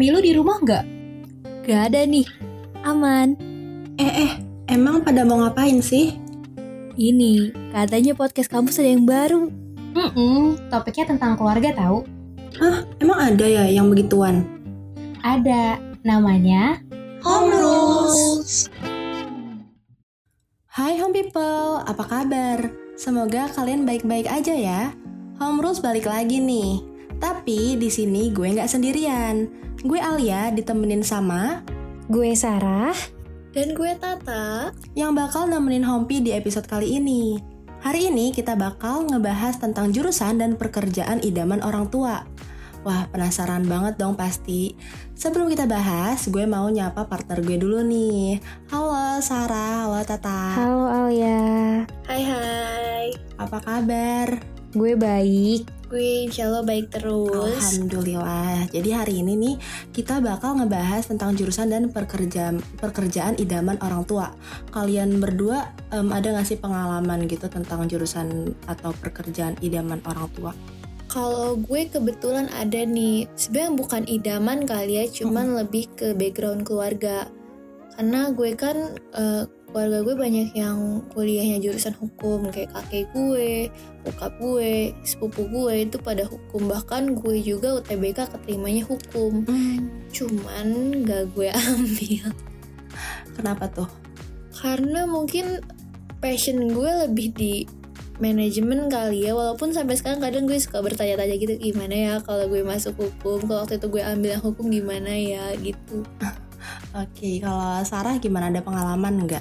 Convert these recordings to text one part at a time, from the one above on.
Mami lu di rumah nggak? Gak ada nih. Aman. Eh eh, emang pada mau ngapain sih? Ini, katanya podcast kampus ada yang baru. Hmm, topiknya tentang keluarga tahu. Hah, emang ada ya yang begituan? Ada, namanya Home Rules. Hai home people, apa kabar? Semoga kalian baik-baik aja ya. Home Rules balik lagi nih. Tapi di sini gue nggak sendirian. Gue Alia ditemenin sama Gue Sarah. Dan gue Tata. yang bakal nemenin Hompi di episode kali ini. Hari ini kita bakal ngebahas tentang jurusan dan pekerjaan idaman orang tua. Wah, penasaran banget dong pasti. Sebelum kita bahas, gue mau nyapa partner gue dulu nih. Halo Sarah, halo Tata. Halo Alia. Hai hai. Apa kabar? Gue baik. Gue insya Allah baik terus. Alhamdulillah. Jadi hari ini nih kita bakal ngebahas tentang jurusan dan pekerjaan pekerjaan idaman orang tua. Kalian berdua em, ada nggak sih pengalaman gitu tentang jurusan atau pekerjaan idaman orang tua? Kalau gue kebetulan ada nih, sebenarnya bukan idaman kali ya, cuman lebih ke background keluarga. Karena gue kan eh, keluarga gue banyak yang kuliahnya jurusan hukum kayak kakek gue, bokap gue, sepupu gue itu pada hukum. Bahkan gue juga UTBK keterimanya hukum. Cuman gak gue ambil. Kenapa tuh? karena mungkin passion gue lebih di manajemen kali ya walaupun sampai sekarang kadang gue suka bertanya-tanya gitu gimana ya kalau gue masuk hukum kalau waktu itu gue ambil yang hukum gimana ya gitu Oke, kalau Sarah gimana ada pengalaman nggak?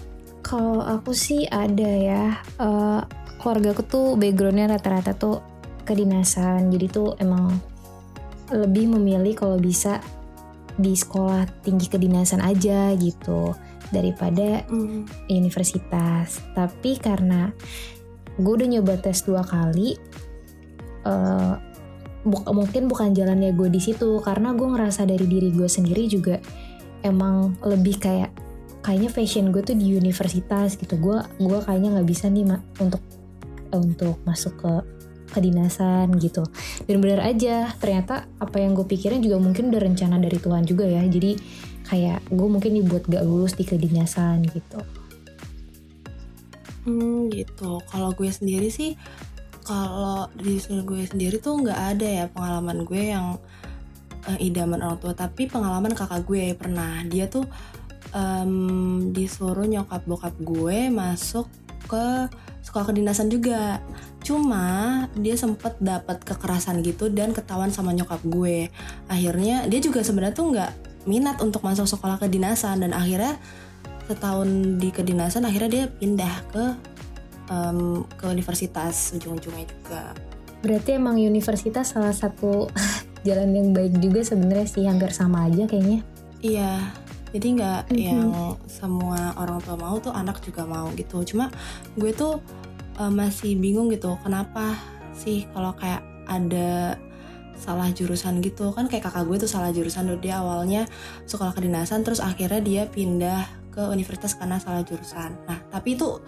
Kalau aku sih ada ya. Eh keluarga aku tuh backgroundnya rata-rata tuh kedinasan. Jadi tuh emang lebih memilih kalau bisa di sekolah tinggi kedinasan aja gitu daripada universitas. Tapi karena gue udah nyoba tes dua kali, eh bu- mungkin bukan jalannya gue di situ karena gue ngerasa dari diri gue sendiri juga emang lebih kayak kayaknya fashion gue tuh di universitas gitu. Gue gue kayaknya nggak bisa nih Ma, untuk untuk masuk ke kedinasan gitu. Dan bener aja ternyata apa yang gue pikirin juga mungkin udah rencana dari Tuhan juga ya. Jadi kayak gue mungkin dibuat gak lulus di kedinasan gitu. Hmm gitu. Kalau gue sendiri sih, kalau di gue sendiri tuh nggak ada ya pengalaman gue yang eh, idaman orang tua. Tapi pengalaman kakak gue pernah. Dia tuh em, disuruh nyokap bokap gue masuk ke sekolah kedinasan juga. Cuma dia sempet dapat kekerasan gitu dan ketahuan sama nyokap gue. Akhirnya dia juga sebenarnya tuh nggak minat untuk masuk sekolah kedinasan dan akhirnya setahun di kedinasan akhirnya dia pindah ke em, ke universitas ujung-ujungnya juga. Berarti emang universitas salah satu jalan yang baik juga sebenarnya sih hampir sama aja kayaknya. Iya, jadi nggak Mhm. yang semua orang tua mau tuh anak juga mau gitu. Cuma gue tuh eh, masih bingung gitu, kenapa sih kalau kayak ada salah jurusan gitu kan kayak kakak gue tuh salah jurusan dulu dia awalnya sekolah kedinasan terus akhirnya dia pindah ke universitas karena salah jurusan. Nah tapi itu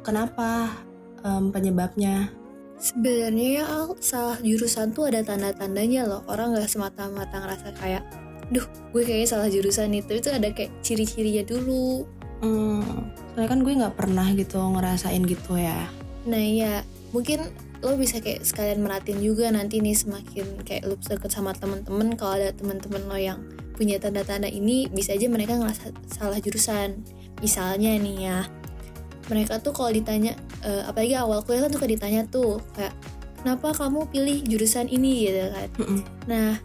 kenapa em, penyebabnya? sebenarnya ya Al, salah jurusan tuh ada tanda-tandanya loh orang nggak semata-mata ngerasa kayak duh gue kayaknya salah jurusan itu itu ada kayak ciri-cirinya dulu Hmm, soalnya kan gue nggak pernah gitu ngerasain gitu ya. Nah ya mungkin lo bisa kayak sekalian merhatiin juga nanti nih semakin kayak lo deket sama temen-temen kalau ada temen-temen lo yang punya tanda-tanda ini bisa aja mereka ngerasa salah jurusan. Misalnya nih ya mereka tuh kalau ditanya eh, apalagi awal kuliah kan suka ditanya tuh kayak kenapa kamu pilih jurusan ini gitu kan. Mm-mm. Nah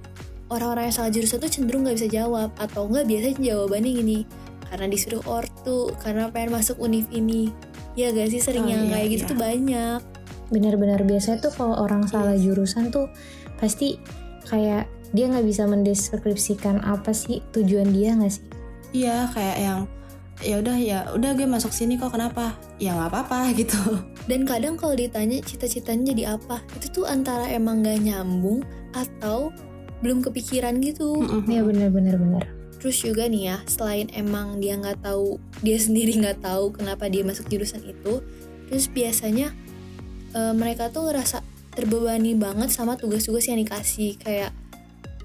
orang-orang yang salah jurusan tuh cenderung nggak bisa jawab atau enggak biasanya jawabannya gini karena disuruh ortu karena pengen masuk univ ini ya gak sih sering Oh, yang iya, kayak gitu iya. tuh banyak Benar-benar biasanya tuh kalau orang salah jurusan tuh pasti kayak dia nggak bisa mendeskripsikan apa sih tujuan dia nggak sih? Iya kayak yang ya udah ya udah gue masuk sini kok kenapa? Ya nggak apa-apa gitu. dan kadang kalau ditanya cita-citanya jadi apa itu tuh antara emang gak nyambung atau belum kepikiran gitu Mm-mm. Iya benar-benar benar. terus juga nih ya selain emang dia nggak tahu dia sendiri nggak tahu kenapa dia masuk jurusan itu terus biasanya eh, mereka tuh ngerasa terbebani banget sama tugas-tugas yang dikasih kayak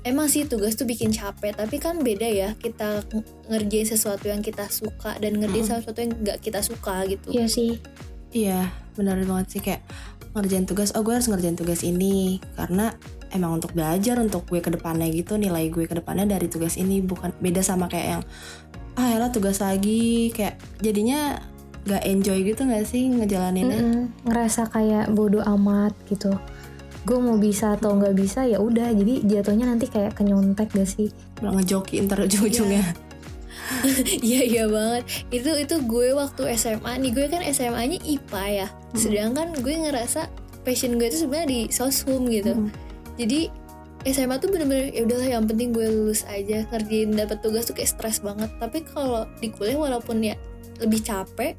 emang sih tugas tuh bikin capek tapi kan beda ya kita ng- ngerjain sesuatu yang kita suka dan ngerjain Mm. sesuatu yang nggak kita suka gitu Iya sih. Iya, benar banget sih kayak ngerjain tugas. Oh, gue harus ngerjain tugas ini karena emang untuk belajar untuk gue ke depannya gitu nilai gue ke depannya dari tugas ini bukan beda sama kayak yang ah ya tugas lagi kayak jadinya gak enjoy gitu gak sih ngejalaninnya Mm-mm, ngerasa kayak bodoh amat gitu. Gue mau bisa atau nggak bisa ya udah. Jadi jatuhnya nanti kayak kenyontek gak sih? malah ngejoki ntar ujung-ujungnya Iya iya banget itu itu gue waktu SMA nih gue kan SMA-nya IPA ya sedangkan gue ngerasa passion gue itu sebenarnya di soshum gitu Hmm. Jadi SMA tuh bener-bener ya udahlah yang penting gue lulus aja ngerjain dapat tugas tuh kayak stres banget tapi kalau di kuliah walaupun ya lebih capek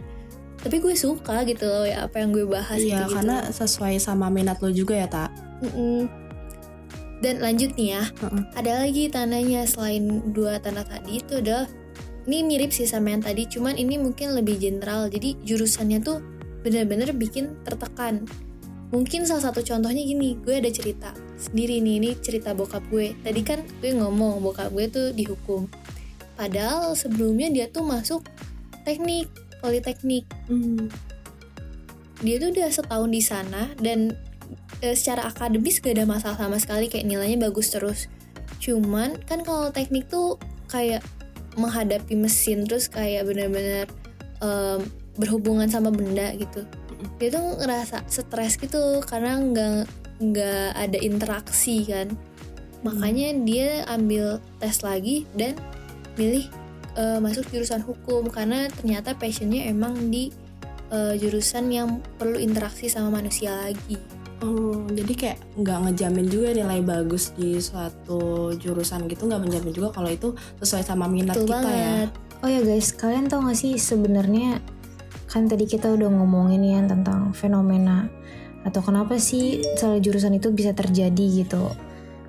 tapi gue suka gitu loh ya apa yang gue bahas Iya, gitu karena sesuai sama minat lo juga ya, Tak. Mm-mm. Dan lanjut nih ya, Heeh. ada lagi tandanya selain dua tanda tadi itu adalah ini mirip sih sama yang tadi, cuman ini mungkin lebih general. Jadi jurusannya tuh bener-bener bikin tertekan. Mungkin salah satu contohnya gini, gue ada cerita sendiri nih, ini cerita bokap gue. Tadi kan gue ngomong bokap gue tuh dihukum. Padahal sebelumnya dia tuh masuk teknik, politeknik. Dia tuh udah setahun di sana dan eh, secara akademis gak ada masalah sama sekali kayak nilainya bagus terus. Cuman kan kalau teknik tuh kayak menghadapi mesin terus kayak bener-bener em, berhubungan sama benda gitu. Dia tuh ngerasa stres gitu karena nggak nggak ada interaksi kan makanya dia ambil tes lagi dan milih eh, masuk jurusan hukum karena ternyata passionnya emang di eh, jurusan yang perlu interaksi sama manusia lagi. Oh, jadi kayak nggak ngejamin juga nilai bagus di suatu jurusan gitu nggak menjamin juga kalau itu sesuai sama minat Betul kita ya. banget. Oh ya guys, kalian tau gak sih sebenarnya kan tadi kita udah ngomongin ya tentang fenomena atau kenapa sih salah jurusan itu bisa terjadi gitu.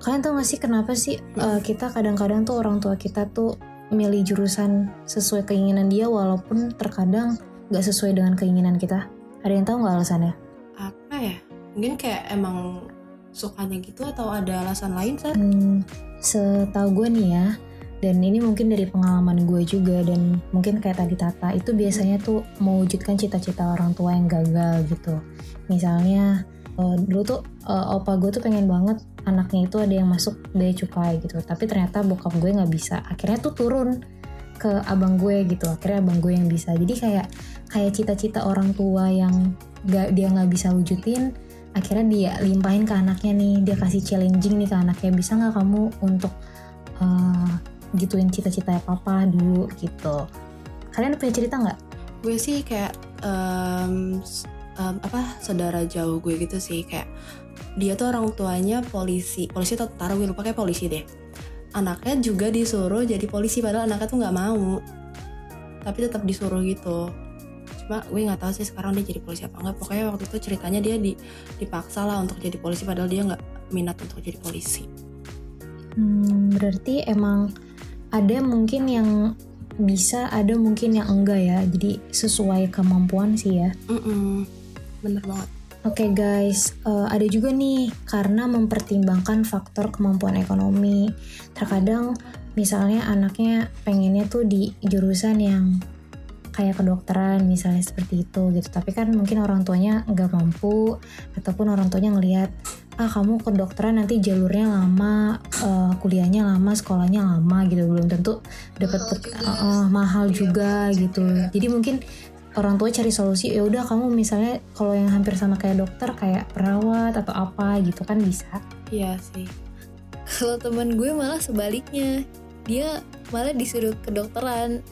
Kalian tau gak sih kenapa sih uh, kita kadang-kadang tuh orang tua kita tuh milih jurusan sesuai keinginan dia walaupun terkadang gak sesuai dengan keinginan kita. Ada yang tahu nggak alasannya? Apa ya? Mungkin kayak emang sukanya gitu atau ada alasan lain, Sar? Hmm, setahu gue nih ya, dan ini mungkin dari pengalaman gue juga dan mungkin kayak tadi Tata itu biasanya tuh mewujudkan cita-cita orang tua yang gagal gitu. Misalnya eh, dulu tuh eh, opa gue tuh pengen banget anaknya itu ada yang masuk bea cukai gitu, tapi ternyata bokap gue nggak bisa. Akhirnya tuh turun ke abang gue gitu. Akhirnya abang gue yang bisa. Jadi kayak kayak cita-cita orang tua yang gak, dia nggak bisa wujudin akhirnya dia limpahin ke anaknya nih dia kasih challenging nih ke anaknya bisa nggak kamu untuk uh, gituin cita-cita papa dulu gitu kalian punya cerita nggak Gue sih kayak em, em, apa saudara jauh gue gitu sih kayak dia tuh orang tuanya polisi, polisi atau tentara gue lupa kayak polisi deh. Anaknya juga disuruh jadi polisi padahal anaknya tuh nggak mau, tapi tetap disuruh gitu. Cuma gue nggak tahu sih sekarang dia jadi polisi apa enggak. Pokoknya waktu itu ceritanya dia di, dipaksa lah untuk jadi polisi padahal dia nggak minat untuk jadi polisi. Hmm, berarti emang ada mungkin yang bisa ada mungkin yang enggak ya jadi sesuai kemampuan sih ya Mm-mm, bener banget. Oke guys, eh, ada juga nih karena mempertimbangkan faktor kemampuan ekonomi. Terkadang misalnya anaknya pengennya tuh di jurusan yang kayak kedokteran misalnya seperti itu gitu. Tapi kan mungkin orang tuanya nggak mampu ataupun orang tuanya ngelihat ah kamu kedokteran nanti jalurnya lama, eh, kuliahnya lama, sekolahnya lama gitu belum tentu dapat Mahal pek- juga eh, eh, mahal Iya, juga mahal gitu. juga. Jadi mungkin orang tua cari solusi ya udah kamu misalnya kalau yang hampir sama kayak dokter kayak perawat atau apa gitu kan bisa Iya sih. Kalau teman gue malah sebaliknya, dia malah disuruh kedokteran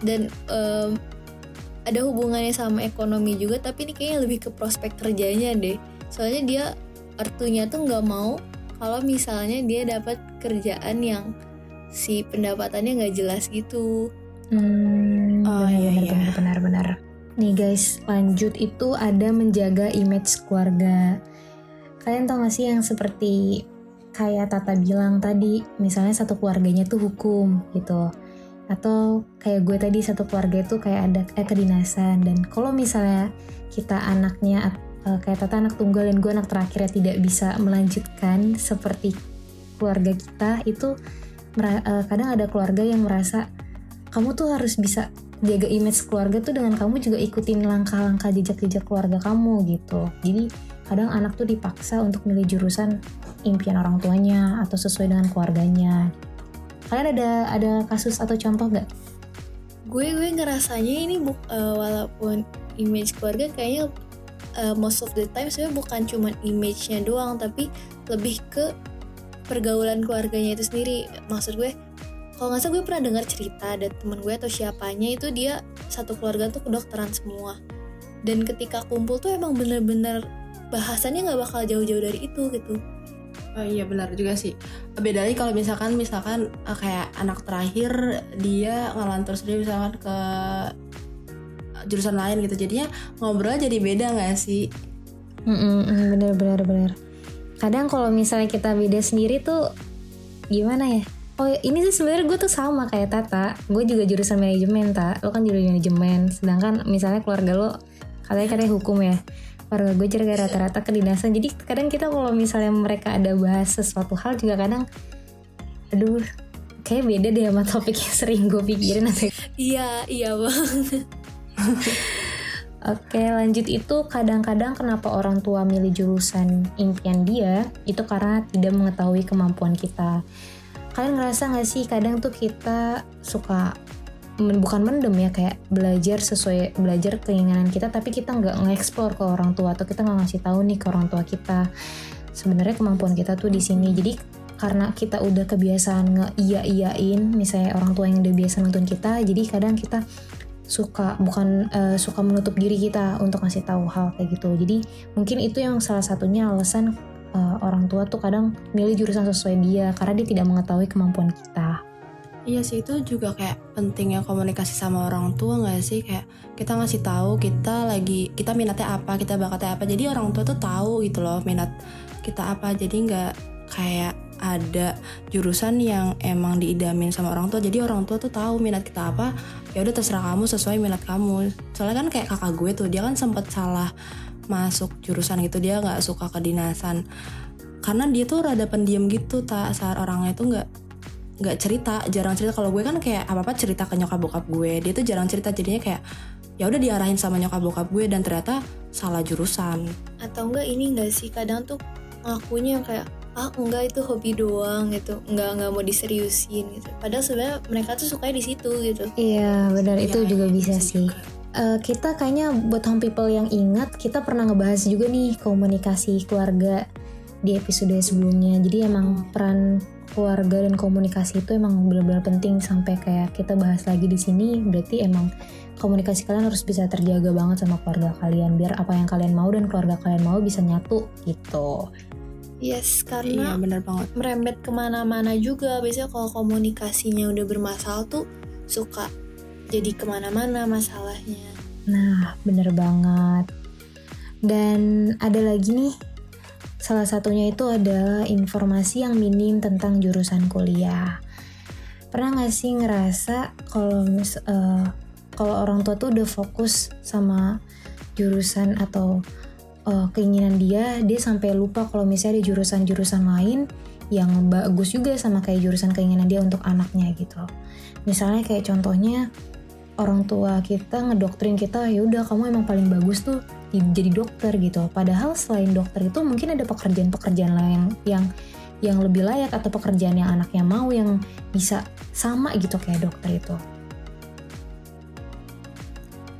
dan em, ada hubungannya sama ekonomi juga, tapi ini kayaknya lebih ke prospek kerjanya deh. Soalnya dia artunya tuh nggak mau kalau misalnya dia dapat kerjaan yang si pendapatannya nggak jelas gitu. Hmm, Oh, iya, iya. benar-benar nih guys lanjut itu ada menjaga image keluarga. Kalian tau gak sih yang seperti kayak Tata bilang tadi misalnya satu keluarganya tuh hukum gitu. Atau kayak gue tadi satu keluarga itu kayak ada eh, kedinasan. Dan kalau misalnya kita anaknya eh, kayak Tata anak tunggal dan gue anak terakhir ya tidak bisa melanjutkan seperti keluarga kita itu eh, kadang ada keluarga yang merasa kamu tuh harus bisa jaga image keluarga tuh dengan kamu juga ikutin langkah-langkah jejak-jejak keluarga kamu gitu. Jadi kadang anak tuh dipaksa untuk milih jurusan impian orang tuanya atau sesuai dengan keluarganya. Kalian ada ada kasus atau contoh nggak? gue gue ngerasanya ini bu, eh, walaupun image keluarga kayaknya eh, most of the time sebenarnya bukan cuma image-nya doang tapi lebih ke pergaulan keluarganya itu sendiri maksud gue kalau nggak salah gue pernah dengar cerita ada temen gue atau siapanya itu dia satu keluarga tuh kedokteran semua dan ketika kumpul tuh emang bener-bener bahasannya nggak bakal jauh-jauh dari itu gitu Oh iya benar juga sih. Beda lagi kalau misalkan misalkan eh, kayak anak terakhir dia ngelantur sendiri misalkan ke jurusan lain gitu. Jadinya ngobrol jadi beda nggak sih? Mm-mm, bener bener bener. Kadang kalau misalnya kita beda sendiri tuh gimana ya? Oh ini sih sebenarnya gue tuh sama kayak Tata. Gue juga jurusan manajemen tak. Lo kan jurusan manajemen. Sedangkan misalnya keluarga lo katanya katanya hukum ya. Keluarga gue juga rata-rata kedinasan. Jadi kadang kita kalau misalnya mereka ada bahas sesuatu hal juga kadang, aduh kayak beda deh sama topik yang sering gue pikirin atau iya iya bang Oke lanjut itu kadang-kadang kenapa orang tua milih jurusan impian dia itu karena tidak mengetahui kemampuan kita. Kalian ngerasa nggak sih kadang tuh kita suka men- bukan mendem ya kayak belajar sesuai belajar keinginan kita tapi kita nggak nge-explore ke orang tua atau kita nggak ngasih tahu nih ke orang tua kita. Sebenarnya kemampuan kita tuh di sini. Jadi karena kita udah kebiasaan nge iya iyain misalnya orang tua yang udah biasa nonton kita jadi kadang kita suka bukan eh, suka menutup diri kita untuk ngasih tahu hal kayak gitu. Jadi mungkin itu yang salah satunya alasan eh, orang tua tuh kadang milih jurusan sesuai dia karena dia tidak mengetahui kemampuan kita. Iya sih itu juga kayak pentingnya komunikasi sama orang tua nggak sih? Kayak kita ngasih tahu kita lagi kita minatnya apa kita bakatnya apa. Jadi orang tua tuh tahu gitu loh minat kita apa. Jadi nggak kayak ada jurusan yang emang diidamin sama orang tua. Jadi orang tua tuh tahu minat kita apa ya udah terserah kamu sesuai minat kamu. Soalnya kan kayak kakak gue tuh dia kan sempet salah masuk jurusan gitu dia nggak suka kedinasan. Karena dia tuh rada pendiam gitu tak saat orangnya tuh nggak nggak cerita jarang cerita. Kalau gue kan kayak apa apa cerita ke nyokap bokap gue dia tuh jarang cerita. Jadinya kayak ya udah diarahin sama nyokap bokap gue dan ternyata salah jurusan. Atau enggak ini enggak sih kadang tuh ngakunya yang kayak ah enggak itu hobi doang gitu. Enggak enggak mau diseriusin gitu. Padahal sebenarnya mereka tuh sukanya di situ gitu. Iya benar. Itu Ya, juga ya, bisa sih. juga. Eh, kita kayaknya buat home people yang ingat kita pernah ngebahas juga nih komunikasi keluarga di episode sebelumnya. Jadi emang peran keluarga dan komunikasi itu emang benar-benar penting sampai kayak kita bahas lagi di sini. Berarti emang komunikasi kalian harus bisa terjaga banget sama keluarga kalian biar apa yang kalian mau dan keluarga kalian mau bisa nyatu gitu. Yes iya karena bener banget. merembet ke mana-mana juga. Biasanya kalau komunikasinya udah bermasalah tuh suka jadi ke mana-mana masalahnya Nah, bener banget. Dan ada lagi nih, salah satunya itu adalah informasi yang minim tentang jurusan kuliah. Pernah gak sih ngerasa kalau eh, kalau orang tua tuh udah fokus sama jurusan atau eh, keinginan dia, dia sampai lupa kalau misalnya ada jurusan-jurusan lain yang bagus juga sama kayak jurusan keinginan dia untuk anaknya gitu. Misalnya kayak contohnya orang tua kita ngedoktrin kita ya udah kamu emang paling bagus tuh di- jadi dokter gitu. Padahal selain dokter itu mungkin ada pekerjaan-pekerjaan lain yang yang lebih layak atau pekerjaan yang anaknya mau yang bisa sama gitu kayak dokter itu.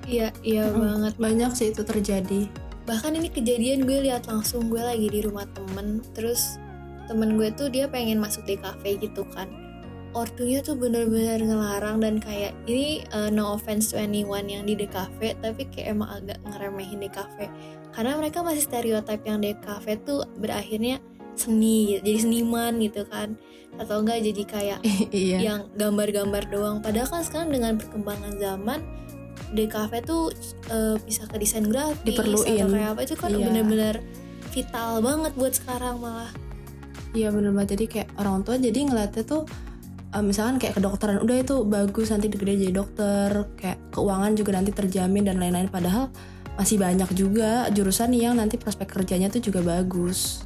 iya iya Mm-mm. banget banyak sih itu terjadi bahkan ini kejadian gue lihat langsung gue lagi di rumah temen terus temen gue tuh dia pengen masuk di cafe gitu kan. Ortunya tuh bener-bener ngelarang dan kayak ini uh, no offense to anyone yang di cafe tapi kayak emang agak ngeremehin di cafe. Karena mereka masih stereotip yang di cafe tuh berakhirnya seni jadi seniman gitu kan. Atau enggak jadi kayak iya. yang gambar-gambar doang. Padahal kan sekarang dengan perkembangan zaman DKV tuh eh, bisa ke desain grafis Diperluin. atau kayak apa itu kan Iya. bener-bener vital banget buat sekarang malah. Iya bener banget jadi kayak orang tua jadi ngeliatnya tuh eh, misalkan kayak kedokteran udah itu bagus nanti gede jadi dokter kayak keuangan juga nanti terjamin dan lain-lain padahal masih banyak juga jurusan yang nanti prospek kerjanya tuh juga bagus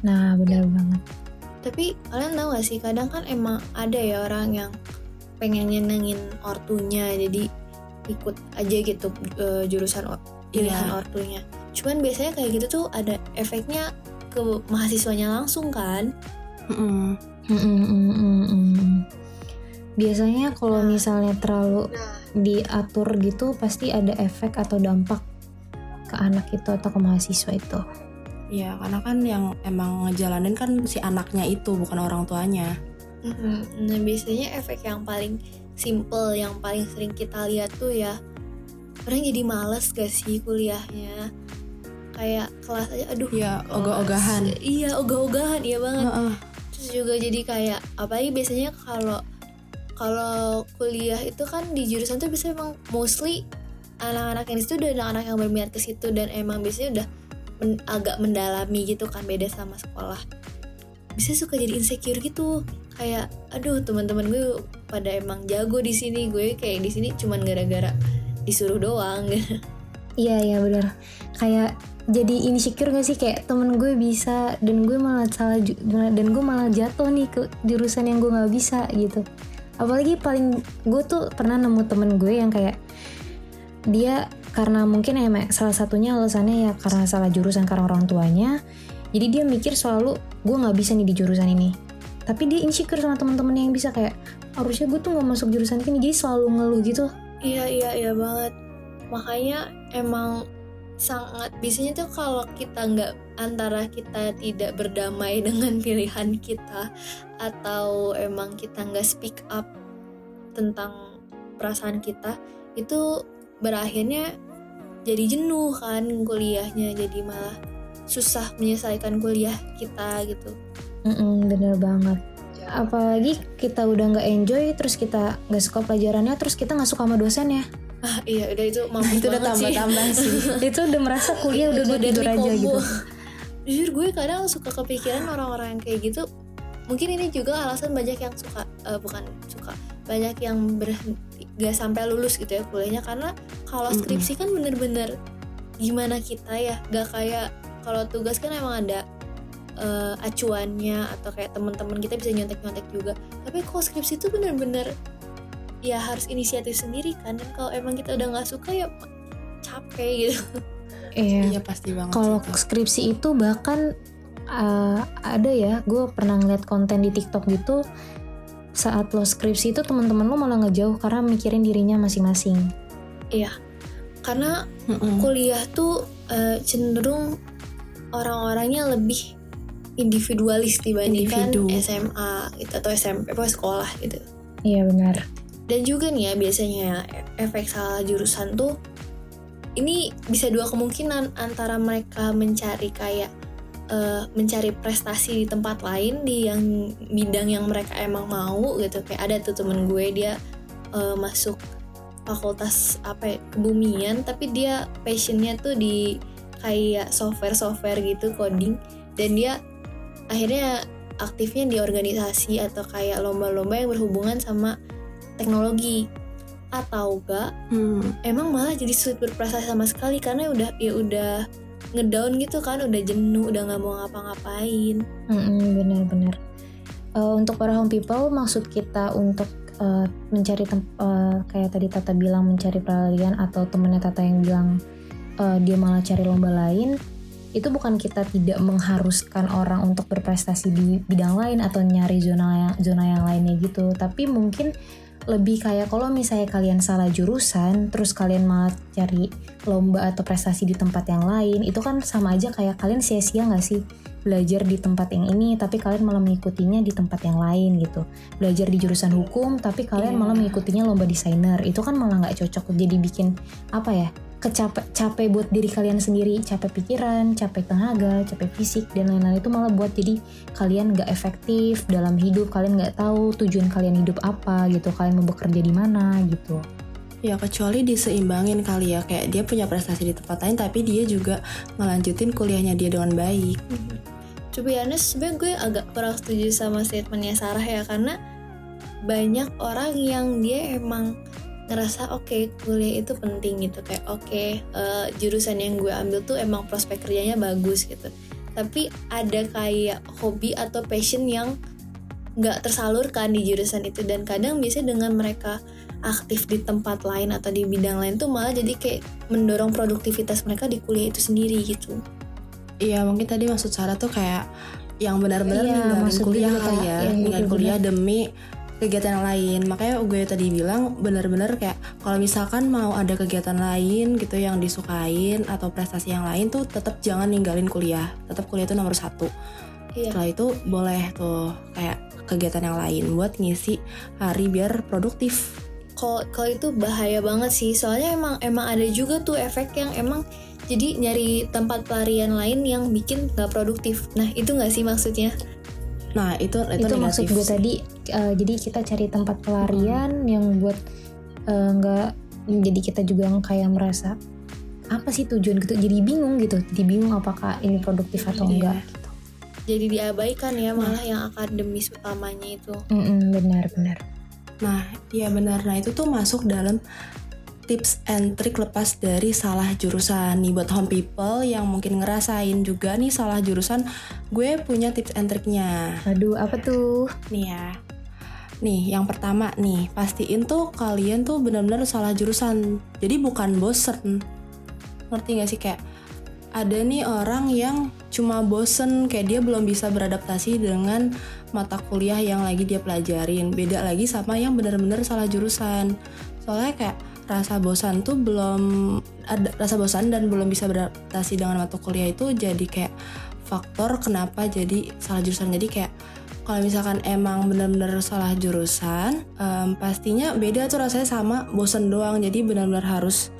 Nah, benar banget. tapi kalian tahu gak sih kadang kan emang ada ya orang yang pengen nyenengin ortunya jadi ikut aja gitu eh, jurusan or- pilihan Iya. ortunya cuman biasanya kayak gitu tuh ada efeknya ke mahasiswanya langsung kan. Mm, mm, mm, mm, mm. Biasanya kalau misalnya terlalu diatur gitu pasti ada efek atau dampak ke anak itu atau ke mahasiswa itu. Iya, karena kan yang emang ngejalanin kan si anaknya itu bukan orang tuanya. Nah biasanya efek yang paling simple, yang paling sering kita lihat tuh ya orang jadi males gak sih kuliahnya kayak kelas aja aduh Iya, kelas. ogah-ogahan. iya ogah-ogahan iya banget Heeh. terus juga jadi kayak apalagi biasanya kalau kalau kuliah itu kan di jurusan tuh biasanya emang mostly anak-anak yang di situ udah anak-anak yang berminat ke situ dan emang biasanya udah men- agak mendalami gitu kan beda sama sekolah bisa suka jadi insecure gitu kayak aduh teman-teman gue pada emang jago di sini gue kayak di sini cuman gara-gara disuruh doang Iya iya benar. Kayak jadi insecure gak sih kayak temen gue bisa dan gue malah salah dan gue malah jatuh nih ke jurusan yang gue nggak bisa gitu. Apalagi paling gue tuh pernah nemu temen gue yang kayak dia karena mungkin emang salah satunya alasannya ya karena salah jurusan karena orang tuanya. Jadi dia mikir selalu gue nggak bisa nih di jurusan ini. Tapi dia insecure sama teman-temannya yang bisa kayak harusnya gue tuh nggak masuk jurusan ini jadi selalu ngeluh gitu. Iya iya iya banget. Makanya emang sangat biasanya tuh kalau kita nggak antara kita tidak berdamai dengan pilihan kita atau emang kita nggak speak up tentang perasaan kita itu berakhirnya jadi jenuh kan kuliahnya jadi malah susah menyelesaikan kuliah kita gitu. Mm-mm, bener banget. Apalagi kita udah nggak enjoy, terus kita nggak suka pelajarannya, terus kita nggak suka sama dosennya. Ah iya udah itu mampu itu udah banget sih. tambah-tambah sih. itu udah merasa kuliah udah gue tidur aja gitu. Jujur gue kadang suka kepikiran orang-orang yang kayak gitu. Mungkin ini juga alasan banyak yang suka eh, bukan suka banyak yang berhenti gak sampai lulus gitu ya kuliahnya karena kalau skripsi kan bener-bener gimana kita ya gak kayak kalau tugas kan emang ada eh, acuannya atau kayak teman-teman kita bisa nyontek-nyontek juga tapi kalau skripsi itu bener-bener ya harus inisiatif sendiri kan dan kalau emang kita udah nggak suka ya capek gitu Iya. Iya pasti banget. Kalau skripsi itu bahkan uh, ada ya, gue pernah ngeliat konten di TikTok gitu. Saat lo skripsi itu teman-teman lo malah ngejauh karena mikirin dirinya masing-masing. karena Mm-mm. kuliah tuh eh, cenderung orang-orangnya lebih individualis dibandingkan Individu. SMA gitu atau SMP apa sekolah gitu. Iya benar. Dan juga nih ya biasanya efek salah jurusan tuh ini bisa dua kemungkinan antara mereka mencari kayak eh, mencari prestasi di tempat lain di yang bidang yang mereka emang mau gitu kayak ada tuh temen gue dia eh, masuk fakultas apa ya, kebumian tapi dia passionnya tuh di kayak software software gitu coding dan dia akhirnya aktifnya di organisasi atau kayak lomba-lomba yang berhubungan sama teknologi atau enggak Hmm. emang malah jadi sulit berprestasi sama sekali karena udah ya udah ngedown gitu kan udah jenuh udah nggak mau ngapa-ngapain Mm-mm, Benar-benar. Eh, untuk para home people, maksud kita untuk eh, mencari tem- eh, kayak tadi Tata bilang mencari peralihan atau temennya Tata yang bilang eh, dia malah cari lomba lain, itu bukan kita tidak mengharuskan orang untuk berprestasi di bidang lain atau nyari zona yang zona yang lainnya gitu. Tapi mungkin lebih kayak kalau misalnya kalian salah jurusan, terus kalian malah cari lomba atau prestasi di tempat yang lain, itu kan sama aja kayak kalian sia-sia nggak sih? belajar di tempat yang ini tapi kalian malah mengikutinya di tempat yang lain gitu belajar di jurusan hukum tapi kalian Iya. malah mengikutinya lomba desainer itu kan malah nggak cocok jadi bikin apa ya kecapek capek buat diri kalian sendiri. Capek pikiran capek tenaga capek fisik dan lain-lain. Itu malah buat jadi kalian nggak efektif dalam hidup. Kalian nggak tahu tujuan kalian hidup apa gitu. Kalian mau bekerja di mana gitu. Ya kecuali diseimbangin kali ya. Kayak dia punya prestasi di tempat lain tapi dia juga ngelanjutin kuliahnya dia dengan baik. To be honest, sebenernya gue agak kurang setuju sama statementnya Sarah ya. Karena banyak orang yang dia emang ngerasa oke kuliah itu penting gitu. Kayak oke eh, jurusan yang gue ambil tuh emang prospek kerjanya bagus gitu. Tapi ada kayak hobi atau passion yang nggak tersalurkan di jurusan itu. Dan kadang biasanya dengan mereka aktif di tempat lain atau di bidang lain tuh malah jadi kayak mendorong produktivitas mereka di kuliah itu sendiri gitu. Iya mungkin tadi maksud Sarah tuh kayak yang benar-benar Iya, ninggalin kuliah kali kayak ya, yang ninggalin kuliah demi kegiatan yang lain. Makanya gue tadi bilang benar-benar kayak kalau misalkan mau ada kegiatan lain gitu yang disukain atau prestasi yang lain tuh tetap jangan ninggalin kuliah. Tetap kuliah itu nomor satu. Iya. Setelah itu boleh tuh kayak kegiatan yang lain buat ngisi hari biar produktif. Kalau kalau itu bahaya banget sih, soalnya emang emang ada juga tuh efek yang emang jadi nyari tempat pelarian lain yang bikin nggak produktif. Nah itu nggak sih maksudnya? Nah itu itu, itu maksud gue tadi eh, jadi kita cari tempat pelarian yang buat eh, nggak jadi kita juga kayak merasa apa sih tujuan gitu? Jadi bingung gitu. Jadi bingung apakah ini produktif atau Iya. enggak Jadi diabaikan ya malah yang akademis utamanya itu. Mm-mm, benar benar. Nah, iya benar. Nah, itu tuh masuk dalam tips and trick lepas dari salah jurusan. Nih buat home people yang mungkin ngerasain juga nih salah jurusan gue punya tips and tricknya. Aduh apa tuh? Nih ya. Nih yang pertama nih pastiin tuh kalian tuh benar-benar salah jurusan. Jadi bukan bosen. Ngerti gak sih? Kayak ada nih orang yang cuma bosen kayak dia belum bisa beradaptasi dengan mata kuliah yang lagi dia pelajarin. Beda lagi sama yang benar-benar salah jurusan. Soalnya kayak rasa bosan tuh belum ada rasa bosan dan belum bisa beradaptasi dengan mata kuliah itu jadi kayak faktor kenapa jadi salah jurusan. Jadi kayak kalau misalkan emang benar-benar salah jurusan em, pastinya beda tuh rasanya sama bosen doang. Jadi benar-benar harus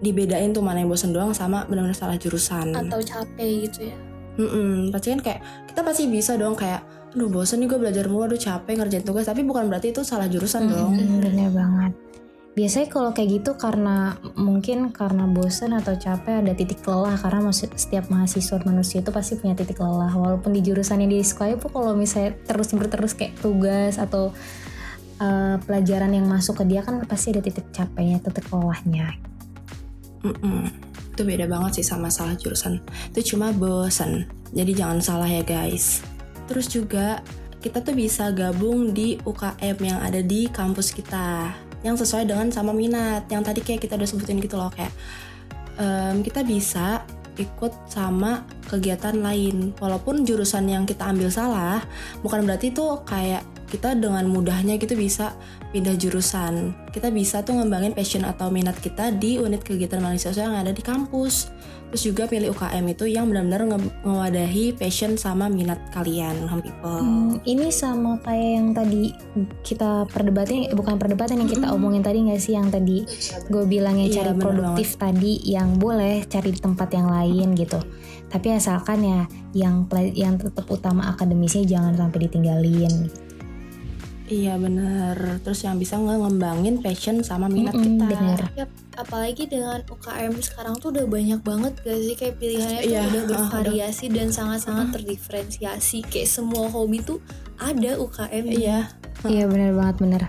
dibedain tuh mana yang bosen doang sama benar-benar salah jurusan. Atau capek gitu ya. Mm-mm, pasti kan kayak kita pasti bisa dong kayak aduh bosen nih gue belajar mulu aduh capek ngerjain tugas. Tapi bukan berarti itu salah jurusan dong. Mm, benar banget biasanya kalau kayak gitu karena mungkin karena bosan atau capek ada titik lelah karena setiap mahasiswa manusia itu pasti punya titik lelah. Walaupun di jurusan yang dia sukai pun kalau misalnya terus berterus kayak tugas atau uh, pelajaran yang masuk ke dia kan pasti ada titik capeknya titik lelahnya. Mm-mm. itu beda banget sih sama salah jurusan. Itu cuma bosen. Jadi jangan salah ya guys. Terus juga kita tuh bisa gabung di UKM yang ada di kampus kita yang sesuai dengan sama minat. Yang tadi kayak kita udah sebutin gitu loh kayak em, kita bisa ikut sama kegiatan lain. Walaupun jurusan yang kita ambil salah bukan berarti tuh kayak kita dengan mudahnya gitu bisa pindah jurusan. Kita bisa tuh ngembangin passion atau minat kita di unit kegiatan mahasiswa yang ada di kampus. Terus juga pilih UKM itu yang benar-benar nge- ngewadahi passion sama minat kalian home people. Hmm, ini sama kayak yang tadi kita perdebatin bukan perdebatan yang kita omongin tadi nggak sih? Yang tadi gue bilang yang Iya, cari bener produktif tadi yang boleh cari di tempat yang lain gitu. Tapi asalkan ya yang yang tetap utama akademisnya jangan sampai ditinggalin iya bener. Terus yang bisa ngembangin passion sama minat Mm-mm, kita. bener. Yap, apalagi dengan UKM sekarang tuh udah banyak banget gak sih? Kayak pilihannya tuh Iya, udah ah, bervariasi dan sangat-sangat terdiferensiasi. Kayak semua hobi tuh ada UKM iya. Iya bener banget bener.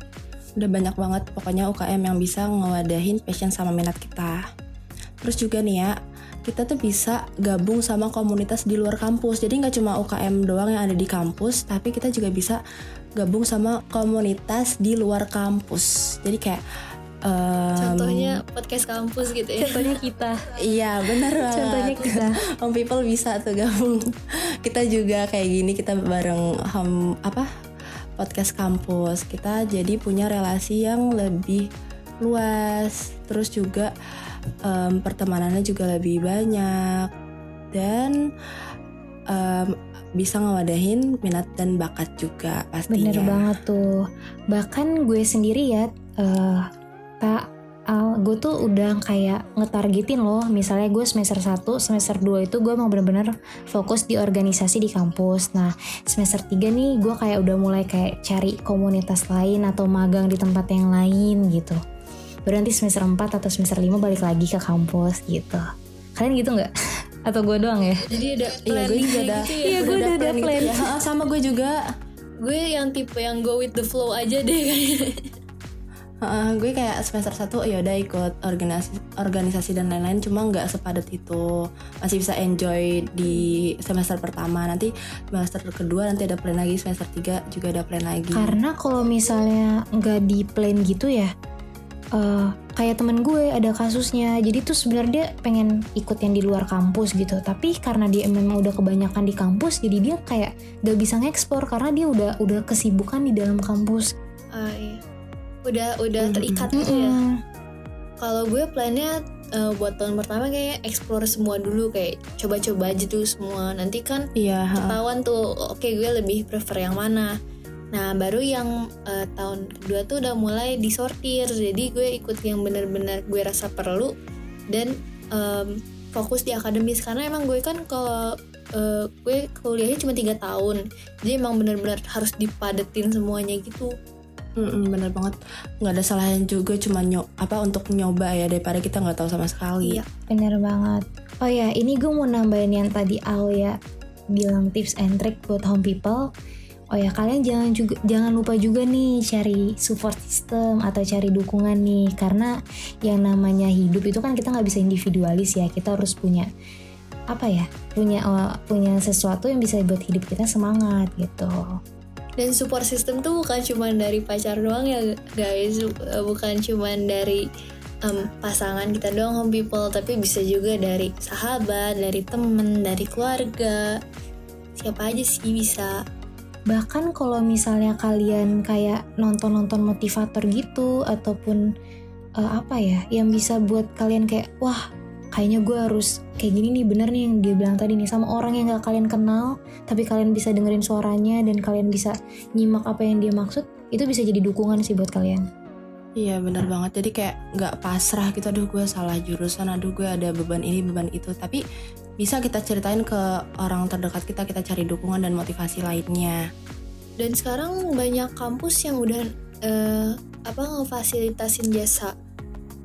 Udah banyak banget pokoknya UKM yang bisa ngewadahin passion sama minat kita. Terus juga nih ya kita tuh bisa gabung sama komunitas di luar kampus. Jadi nggak cuma UKM doang yang ada di kampus tapi kita juga bisa gabung sama komunitas di luar kampus. Jadi kayak em, Contohnya podcast kampus gitu ya. contohnya kita. Iya benar banget. Contohnya kita. Home people bisa tuh gabung. Kita juga kayak gini kita bareng home apa podcast kampus. Kita jadi punya relasi yang lebih luas. Terus juga em, pertemanannya juga lebih banyak. Dan em, bisa ngewadahin minat dan bakat juga pastinya Bener banget tuh. Bahkan gue sendiri ya, eh tak Al, gue tuh udah kayak ngetargetin loh. Misalnya gue semester 1, semester 2 itu gue mau bener-bener fokus di organisasi di kampus. Nah, semester 3 nih gue kayak udah mulai kayak cari komunitas lain atau magang di tempat yang lain gitu. Baru nanti semester 4 atau semester 5 balik lagi ke kampus gitu. Kalian gitu nggak? Atau gue doang ya? Jadi ada Iya, gue planning juga kayak ada. gitu ya. Iya, gue udah ada plan gitu ya. Ha, sama gue juga. Gue yang tipe yang go with the flow aja deh kayaknya. Heeh, gue kayak semester 1 ya udah ikut organisasi organisasi dan lain-lain cuma nggak sepadat itu masih bisa enjoy di semester pertama nanti semester kedua nanti ada plan lagi semester 3 juga ada plan lagi Karena kalau misalnya nggak di plan gitu ya, eh, kayak temen gue ada kasusnya. Jadi tuh sebenarnya dia pengen ikut yang di luar kampus gitu. Tapi karena dia memang udah kebanyakan di kampus, jadi dia kayak gak bisa ngekspor karena dia udah udah kesibukan di dalam kampus. Ah, iya. Udah udah Mm-mm. terikat gitu ya. Mm-mm. Kalau gue plannya eh, buat tahun pertama kayak explore semua dulu kayak coba-coba aja tuh semua. Nanti kan iya heeh. ketahuan tuh oke gue lebih prefer yang mana nah baru yang eh, tahun kedua tuh udah mulai disortir jadi gue ikut yang bener-bener gue rasa perlu dan em, fokus di akademis karena emang gue kan kalau eh, gue kuliahnya cuma tiga tahun jadi emang bener-bener harus dipadetin semuanya gitu Mm-mm, bener banget nggak ada salahnya juga cuma nyob apa untuk nyoba ya daripada kita nggak tahu sama sekali Iya. Bener banget. Oh ya, ini gue mau nambahin yang tadi Alia bilang tips and trick buat home people. Oh ya, kalian jangan juga jangan lupa juga nih cari support system atau cari dukungan nih karena yang namanya hidup itu kan kita nggak bisa individualis ya. Kita harus punya apa ya? Punya eh, punya sesuatu yang bisa buat hidup kita semangat gitu. dan support system tuh bukan cuma dari pacar doang ya guys Eh, bukan cuma dari em, pasangan kita doang home people tapi bisa juga dari sahabat dari temen dari keluarga siapa aja sih bisa Bahkan kalau misalnya kalian kayak nonton-nonton motivator gitu ataupun eh, apa ya yang bisa buat kalian kayak wah kayaknya gue harus kayak gini nih bener nih yang dia bilang tadi nih sama orang yang gak kalian kenal tapi kalian bisa dengerin suaranya dan kalian bisa nyimak apa yang dia maksud itu bisa jadi dukungan sih buat kalian. Iya bener banget jadi kayak nggak pasrah gitu aduh gue salah jurusan aduh gue ada beban ini beban itu tapi bisa kita ceritain ke orang terdekat kita kita cari dukungan dan motivasi lainnya. Dan sekarang banyak kampus yang udah eh, apa ngefasilitasin jasa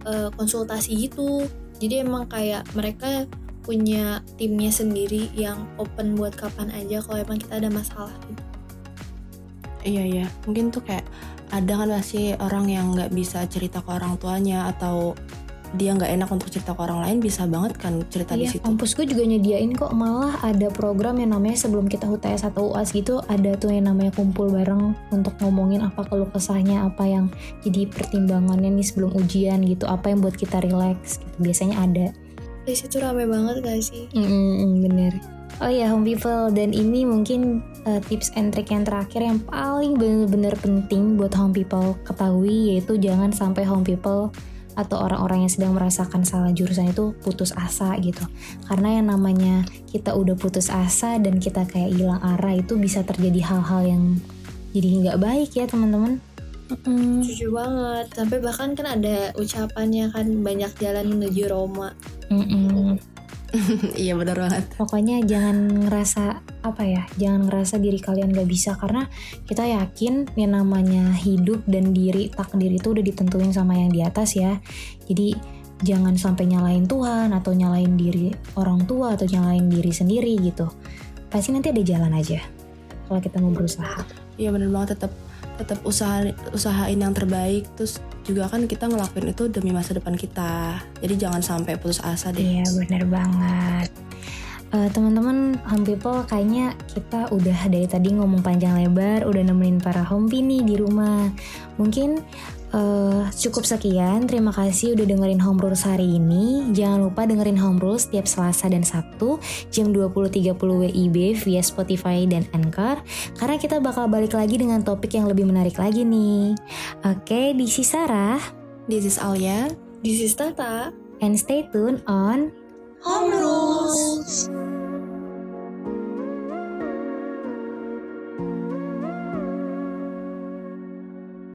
eh, konsultasi gitu. Jadi emang kayak mereka punya timnya sendiri yang open buat kapan aja kalau emang kita ada masalah gitu. iya iya. Mungkin tuh kayak ada kan pasti orang yang nggak bisa cerita ke orang tuanya atau dia nggak enak untuk cerita ke orang lain bisa banget kan cerita di Iya, situ? kampus gue juga nyediain kok. Malah ada program yang namanya sebelum kita UTS atau UAS gitu ada tuh yang namanya kumpul bareng untuk ngomongin apa keluh kesahnya apa yang jadi pertimbangannya nih sebelum ujian gitu apa yang buat kita relax gitu. Biasanya ada. Di situ rame banget gak sih? Mm, bener. Oh ya home people dan ini mungkin uh, tips and trick yang terakhir yang paling bener-bener penting buat home people ketahui yaitu jangan sampai home people atau orang-orang yang sedang merasakan salah jurusan itu putus asa gitu karena yang namanya kita udah putus asa dan kita kayak hilang arah itu bisa terjadi hal-hal yang jadi nggak baik ya teman-teman Mm-mm. Setuju banget. Sampai bahkan kan ada ucapannya kan banyak jalan menuju Roma. Mm-mm. iya bener banget. Pokoknya jangan ngerasa apa ya jangan ngerasa diri kalian gak bisa. Karena kita yakin yang namanya hidup dan diri takdir itu udah ditentuin sama yang di atas ya. Jadi jangan sampai nyalain Tuhan atau nyalain diri orang tua atau nyalain diri sendiri gitu. Pasti nanti ada jalan aja kalau kita mau berusaha. Iya bener banget. Tetap tetap usaha usahain yang terbaik terus juga kan kita ngelakuin itu demi masa depan kita. Jadi jangan sampai putus asa deh. Iya bener banget. Eh, Teman-teman home people kayaknya kita udah dari tadi ngomong panjang lebar Udah nemenin para homepie nih di rumah. Mungkin eh, cukup sekian. Terima kasih udah dengerin Home Rules hari ini. Jangan lupa dengerin Home Rules tiap Selasa dan Sabtu Jam 20.30 WIB via Spotify dan Anchor. Karena kita bakal balik lagi dengan topik yang lebih menarik lagi nih. Oke, this is Sarah. This is Alia This is Tata. And stay tuned on